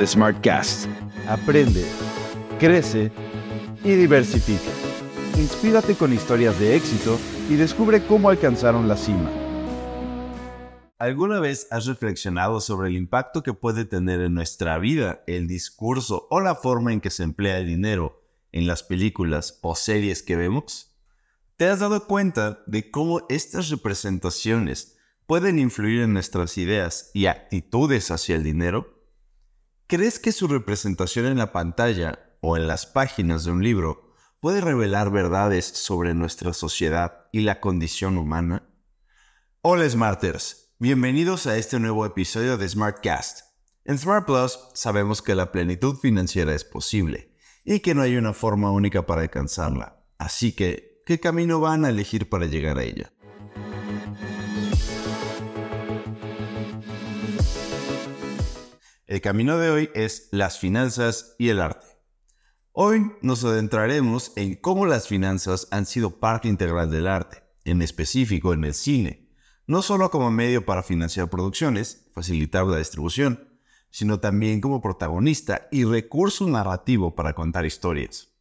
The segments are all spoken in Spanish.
de Smartcast. Aprende, crece y diversifica. Inspírate con historias de éxito y descubre cómo alcanzaron la cima. ¿Alguna vez has reflexionado sobre el impacto que puede tener en nuestra vida el discurso o la forma en que se emplea el dinero en las películas o series que vemos? ¿Te has dado cuenta de cómo estas representaciones pueden influir en nuestras ideas y actitudes hacia el dinero? ¿Crees que su representación en la pantalla o en las páginas de un libro puede revelar verdades sobre nuestra sociedad y la condición humana? Hola Smarters, Bienvenidos a este nuevo episodio de Smartcast. En Smart Plus sabemos que la plenitud financiera es posible y que no hay una forma única para alcanzarla. Así que, ¿qué camino van a elegir para llegar a ella? El camino de hoy es las finanzas y el arte. Hoy nos adentraremos en cómo las finanzas han sido parte integral del arte, en específico en el cine no solo como medio para financiar producciones, facilitar la distribución, sino también como protagonista y recurso narrativo para contar historias.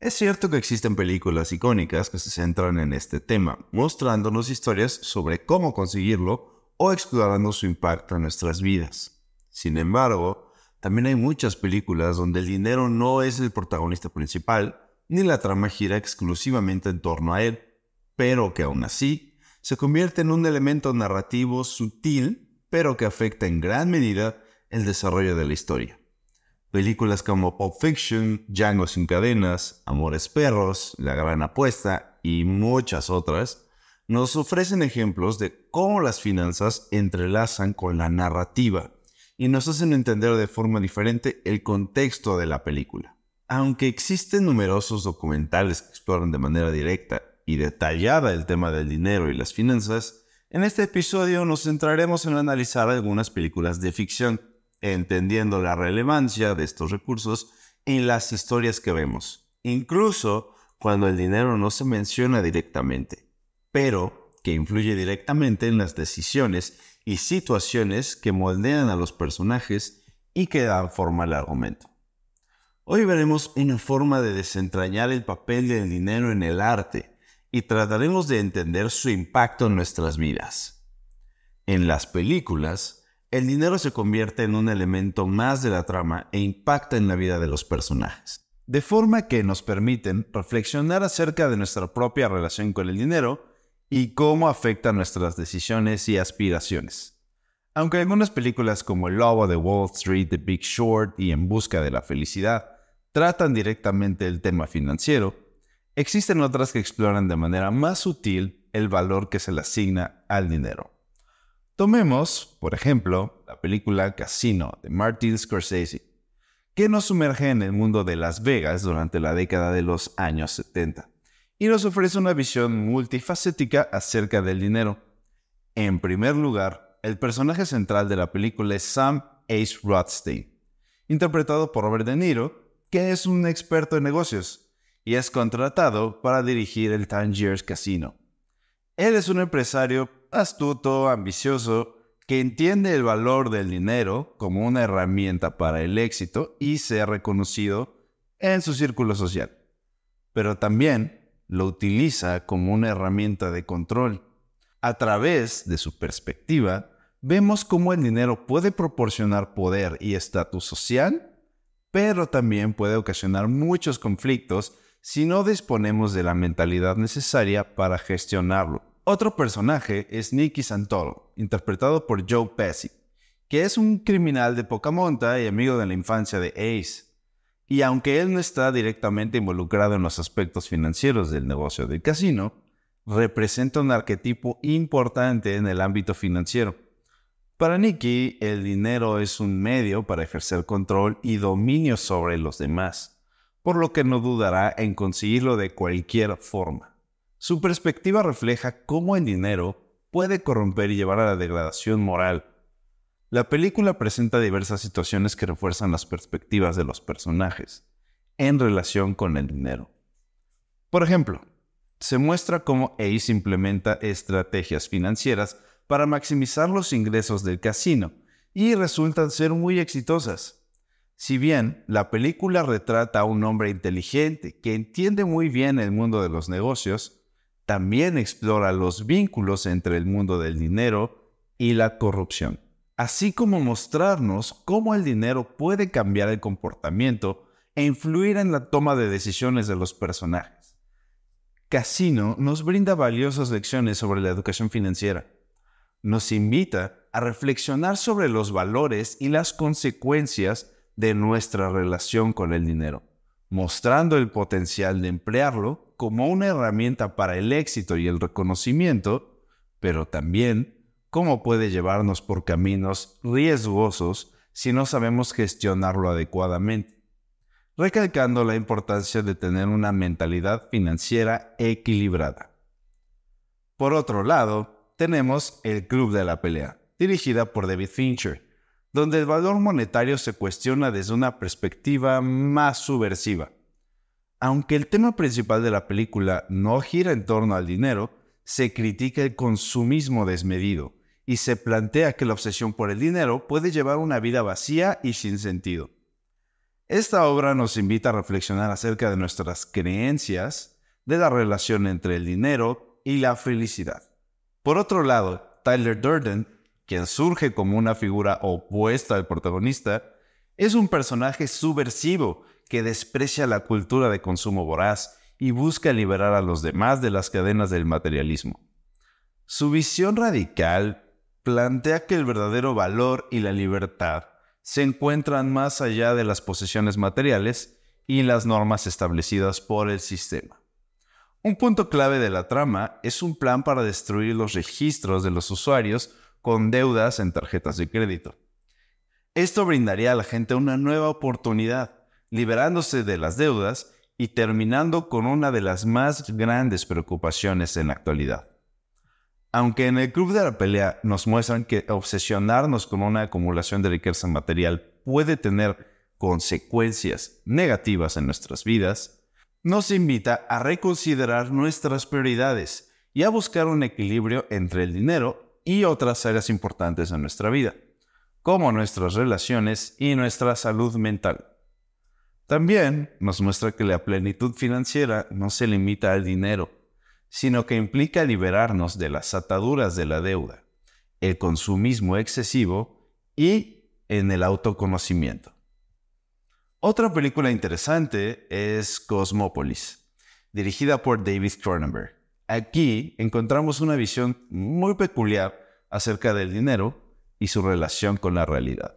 Es cierto que existen películas icónicas que se centran en este tema, mostrándonos historias sobre cómo conseguirlo o explorando su impacto en nuestras vidas. Sin embargo, también hay muchas películas donde el dinero no es el protagonista principal, ni la trama gira exclusivamente en torno a él, pero que aún así se convierte en un elemento narrativo sutil, pero que afecta en gran medida el desarrollo de la historia. Películas como Pulp Fiction, Django sin cadenas, Amores Perros, La Gran Apuesta y muchas otras nos ofrecen ejemplos de cómo las finanzas entrelazan con la narrativa y nos hacen entender de forma diferente el contexto de la película. Aunque existen numerosos documentales que exploran de manera directa y detallada el tema del dinero y las finanzas, en este episodio nos centraremos en analizar algunas películas de ficción, entendiendo la relevancia de estos recursos en las historias que vemos, incluso cuando el dinero no se menciona directamente, pero que influye directamente en las decisiones y situaciones que moldean a los personajes y que dan forma al argumento. Hoy veremos una forma de desentrañar el papel del dinero en el arte, y trataremos de entender su impacto en nuestras vidas. En las películas, el dinero se convierte en un elemento más de la trama e impacta en la vida de los personajes, de forma que nos permiten reflexionar acerca de nuestra propia relación con el dinero y cómo afecta nuestras decisiones y aspiraciones. Aunque algunas películas como El Lobo de Wall Street, The Big Short y En Busca de la Felicidad tratan directamente el tema financiero, Existen otras que exploran de manera más sutil el valor que se le asigna al dinero. Tomemos, por ejemplo, la película Casino de Martin Scorsese, que nos sumerge en el mundo de Las Vegas durante la década de los años 70 y nos ofrece una visión multifacética acerca del dinero. En primer lugar, el personaje central de la película es Sam Ace Rothstein, interpretado por Robert De Niro, que es un experto en negocios y es contratado para dirigir el Tangiers Casino. Él es un empresario astuto, ambicioso, que entiende el valor del dinero como una herramienta para el éxito y ser reconocido en su círculo social. Pero también lo utiliza como una herramienta de control. A través de su perspectiva, vemos cómo el dinero puede proporcionar poder y estatus social, pero también puede ocasionar muchos conflictos si no disponemos de la mentalidad necesaria para gestionarlo. Otro personaje es Nicky Santoro, interpretado por Joe Pesci, que es un criminal de poca monta y amigo de la infancia de Ace. Y aunque él no está directamente involucrado en los aspectos financieros del negocio del casino, representa un arquetipo importante en el ámbito financiero. Para Nicky, el dinero es un medio para ejercer control y dominio sobre los demás por lo que no dudará en conseguirlo de cualquier forma. Su perspectiva refleja cómo el dinero puede corromper y llevar a la degradación moral. La película presenta diversas situaciones que refuerzan las perspectivas de los personajes en relación con el dinero. Por ejemplo, se muestra cómo Ace implementa estrategias financieras para maximizar los ingresos del casino y resultan ser muy exitosas Si bien la película retrata a un hombre inteligente que entiende muy bien el mundo de los negocios, también explora los vínculos entre el mundo del dinero y la corrupción, así como mostrarnos cómo el dinero puede cambiar el comportamiento e influir en la toma de decisiones de los personajes. Casino nos brinda valiosas lecciones sobre la educación financiera. Nos invita a reflexionar sobre los valores y las consecuencias de nuestra relación con el dinero, mostrando el potencial de emplearlo como una herramienta para el éxito y el reconocimiento, pero también cómo puede llevarnos por caminos riesgosos si no sabemos gestionarlo adecuadamente, recalcando la importancia de tener una mentalidad financiera equilibrada. Por otro lado, tenemos El Club de la Pelea, dirigida por David Fincher, donde el valor monetario se cuestiona desde una perspectiva más subversiva aunque el tema principal de la película no gira en torno al dinero, se critica el consumismo desmedido y se plantea que la obsesión por el dinero puede llevar una vida vacía y sin sentido. Esta obra nos invita a reflexionar acerca de nuestras creencias, de la relación entre el dinero y la felicidad. Por otro lado, Tyler Durden, quien surge como una figura opuesta al protagonista, es un personaje subversivo que desprecia la cultura de consumo voraz y busca liberar a los demás de las cadenas del materialismo. Su visión radical plantea que el verdadero valor y la libertad se encuentran más allá de las posesiones materiales y las normas establecidas por el sistema. Un punto clave de la trama es un plan para destruir los registros de los usuarios con deudas en tarjetas de crédito. Esto brindaría a la gente una nueva oportunidad liberándose de las deudas y terminando con una de las más grandes preocupaciones en la actualidad. Aunque en el Club de la Pelea nos muestran que obsesionarnos con una acumulación de riqueza material puede tener consecuencias negativas en nuestras vidas, nos invita a reconsiderar nuestras prioridades y a buscar un equilibrio entre el dinero y otras áreas importantes en nuestra vida, como nuestras relaciones y nuestra salud mental. También nos muestra que la plenitud financiera no se limita al dinero, sino que implica liberarnos de las ataduras de la deuda, el consumismo excesivo y en el autoconocimiento. Otra película interesante es Cosmópolis, dirigida por David Cronenberg. Aquí encontramos una visión muy peculiar acerca del dinero y su relación con la realidad.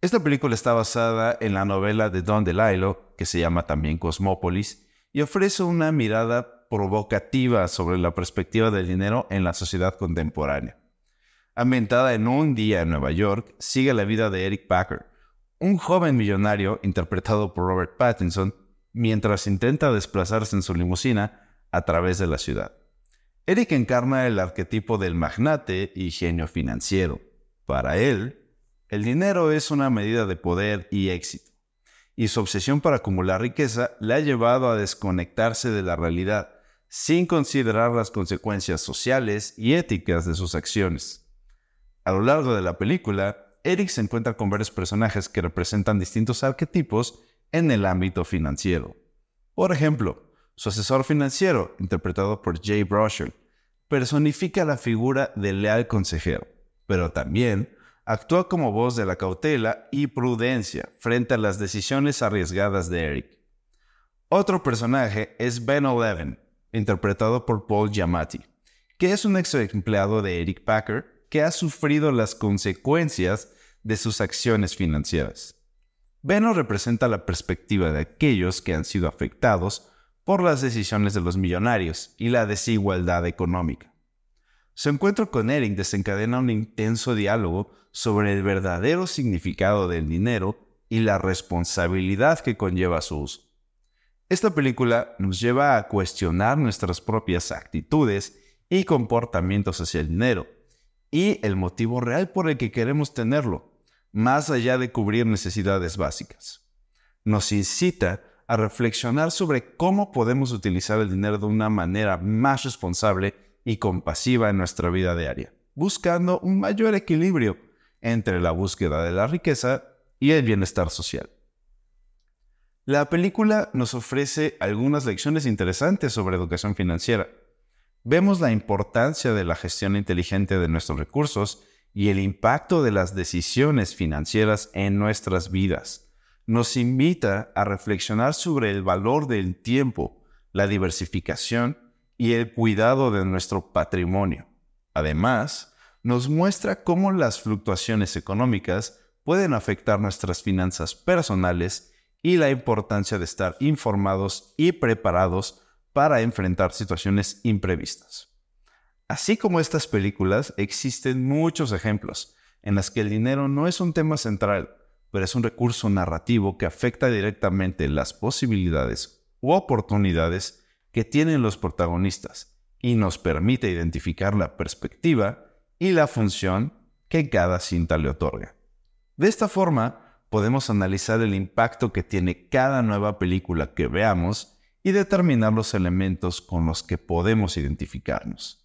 Esta película está basada en la novela de Don DeLillo, que se llama también Cosmópolis, y ofrece una mirada provocativa sobre la perspectiva del dinero en la sociedad contemporánea. Ambientada en un día en Nueva York, sigue la vida de Eric Packer, un joven millonario interpretado por Robert Pattinson, mientras intenta desplazarse en su limusina a través de la ciudad. Eric encarna el arquetipo del magnate y genio financiero. Para él, el dinero es una medida de poder y éxito, y su obsesión para acumular riqueza le ha llevado a desconectarse de la realidad sin considerar las consecuencias sociales y éticas de sus acciones. A lo largo de la película, Eric se encuentra con varios personajes que representan distintos arquetipos en el ámbito financiero. Por ejemplo, su asesor financiero, interpretado por Jay Brosher, personifica la figura del leal consejero, pero también actúa como voz de la cautela y prudencia frente a las decisiones arriesgadas de Eric. Otro personaje es Ben O'Levin, interpretado por Paul Giamatti, que es un ex empleado de Eric Packer que ha sufrido las consecuencias de sus acciones financieras. Beno representa la perspectiva de aquellos que han sido afectados por las decisiones de los millonarios y la desigualdad económica. Su encuentro con Eric desencadena un intenso diálogo sobre el verdadero significado del dinero y la responsabilidad que conlleva su uso. Esta película nos lleva a cuestionar nuestras propias actitudes y comportamientos hacia el dinero y el motivo real por el que queremos tenerlo, más allá de cubrir necesidades básicas. Nos incita a reflexionar sobre cómo podemos utilizar el dinero de una manera más responsable y compasiva en nuestra vida diaria, buscando un mayor equilibrio entre la búsqueda de la riqueza y el bienestar social. La película nos ofrece algunas lecciones interesantes sobre educación financiera. Vemos la importancia de la gestión inteligente de nuestros recursos y el impacto de las decisiones financieras en nuestras vidas. Nos invita a reflexionar sobre el valor del tiempo, la diversificación y el cuidado de nuestro patrimonio. Además, nos muestra cómo las fluctuaciones económicas pueden afectar nuestras finanzas personales y la importancia de estar informados y preparados para enfrentar situaciones imprevistas. Así como estas películas, existen muchos ejemplos en las que el dinero no es un tema central, pero es un recurso narrativo que afecta directamente las posibilidades u oportunidades que tienen los protagonistas y nos permite identificar la perspectiva y la función que cada cinta le otorga. De esta forma, podemos analizar el impacto que tiene cada nueva película que veamos y determinar los elementos con los que podemos identificarnos.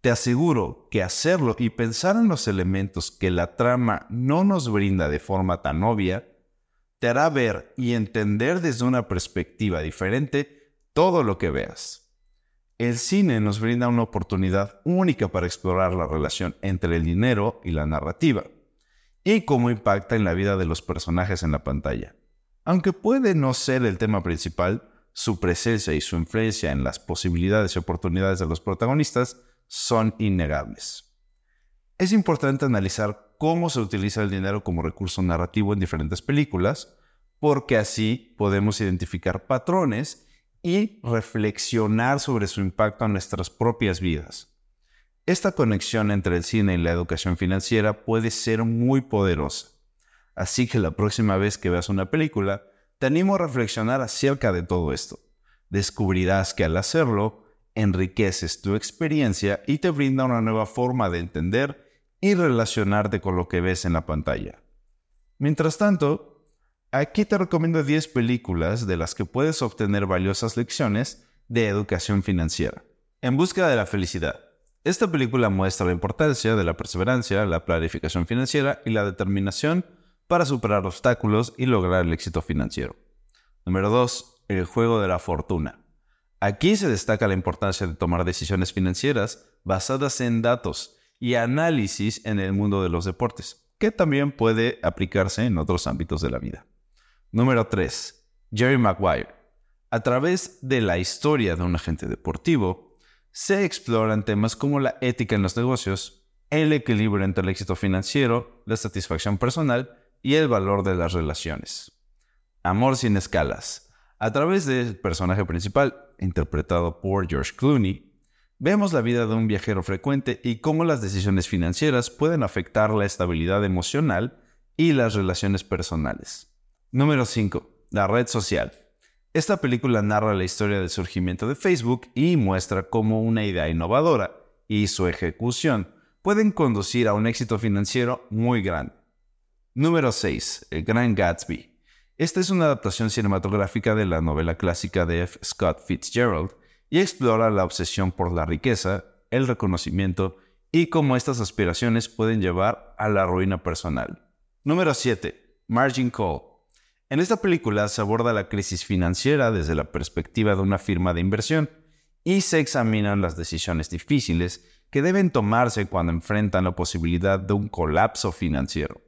Te aseguro que hacerlo y pensar en los elementos que la trama no nos brinda de forma tan obvia, te hará ver y entender desde una perspectiva diferente todo lo que veas. El cine nos brinda una oportunidad única para explorar la relación entre el dinero y la narrativa, y cómo impacta en la vida de los personajes en la pantalla. Aunque puede no ser el tema principal, su presencia y su influencia en las posibilidades y oportunidades de los protagonistas son innegables. Es importante analizar cómo se utiliza el dinero como recurso narrativo en diferentes películas, porque así podemos identificar patrones y reflexionar sobre su impacto en nuestras propias vidas. Esta conexión entre el cine y la educación financiera puede ser muy poderosa. Así que la próxima vez que veas una película, te animo a reflexionar acerca de todo esto. Descubrirás que al hacerlo, enriqueces tu experiencia y te brinda una nueva forma de entender y relacionarte con lo que ves en la pantalla. Mientras tanto, Aquí te recomiendo 10 películas de las que puedes obtener valiosas lecciones de educación financiera. En busca de la felicidad. Esta película muestra la importancia de la perseverancia, la planificación financiera y la determinación para superar obstáculos y lograr el éxito financiero. Número 2. El juego de la fortuna. Aquí se destaca la importancia de tomar decisiones financieras basadas en datos y análisis en el mundo de los deportes, que también puede aplicarse en otros ámbitos de la vida. Número 3. Jerry Maguire. A través de la historia de un agente deportivo, se exploran temas como la ética en los negocios, el equilibrio entre el éxito financiero, la satisfacción personal y el valor de las relaciones. Amor sin escalas. A través del personaje principal, interpretado por George Clooney, vemos la vida de un viajero frecuente y cómo las decisiones financieras pueden afectar la estabilidad emocional y las relaciones personales. Número 5. La red social. Esta película narra la historia del surgimiento de Facebook y muestra cómo una idea innovadora y su ejecución pueden conducir a un éxito financiero muy grande. Número 6. El Gran Gatsby. Esta es una adaptación cinematográfica de la novela clásica de F. Scott Fitzgerald y explora la obsesión por la riqueza, el reconocimiento y cómo estas aspiraciones pueden llevar a la ruina personal. Número 7. Margin Call. En esta película se aborda la crisis financiera desde la perspectiva de una firma de inversión y se examinan las decisiones difíciles que deben tomarse cuando enfrentan la posibilidad de un colapso financiero.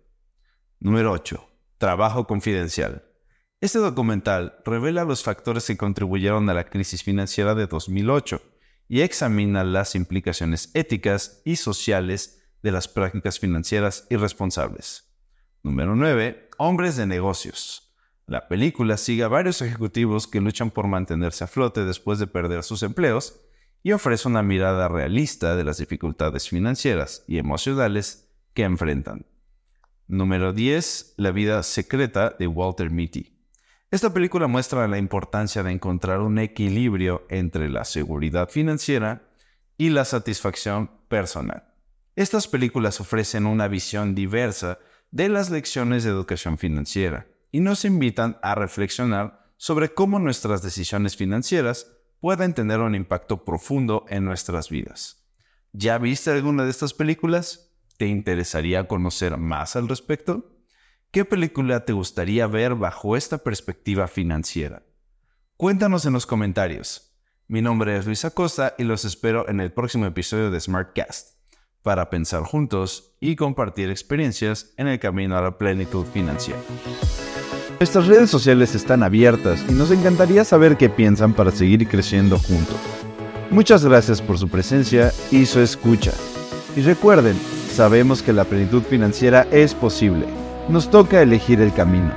Número 8. Trabajo confidencial. Este documental revela los factores que contribuyeron a la crisis financiera de 2008 y examina las implicaciones éticas y sociales de las prácticas financieras irresponsables. Número 9. Hombres de negocios. La película sigue a varios ejecutivos que luchan por mantenerse a flote después de perder sus empleos y ofrece una mirada realista de las dificultades financieras y emocionales que enfrentan. Número 10. La vida secreta de Walter Mitty. Esta película muestra la importancia de encontrar un equilibrio entre la seguridad financiera y la satisfacción personal. Estas películas ofrecen una visión diversa de las lecciones de educación financiera y nos invitan a reflexionar sobre cómo nuestras decisiones financieras pueden tener un impacto profundo en nuestras vidas. ¿Ya viste alguna de estas películas? ¿Te interesaría conocer más al respecto? ¿Qué película te gustaría ver bajo esta perspectiva financiera? Cuéntanos en los comentarios. Mi nombre es Luis Acosta y los espero en el próximo episodio de SmartCast para pensar juntos y compartir experiencias en el camino a la plenitud financiera. Nuestras redes sociales están abiertas y nos encantaría saber qué piensan para seguir creciendo juntos. Muchas gracias por su presencia y su escucha. Y recuerden, sabemos que la plenitud financiera es posible nos toca elegir el camino.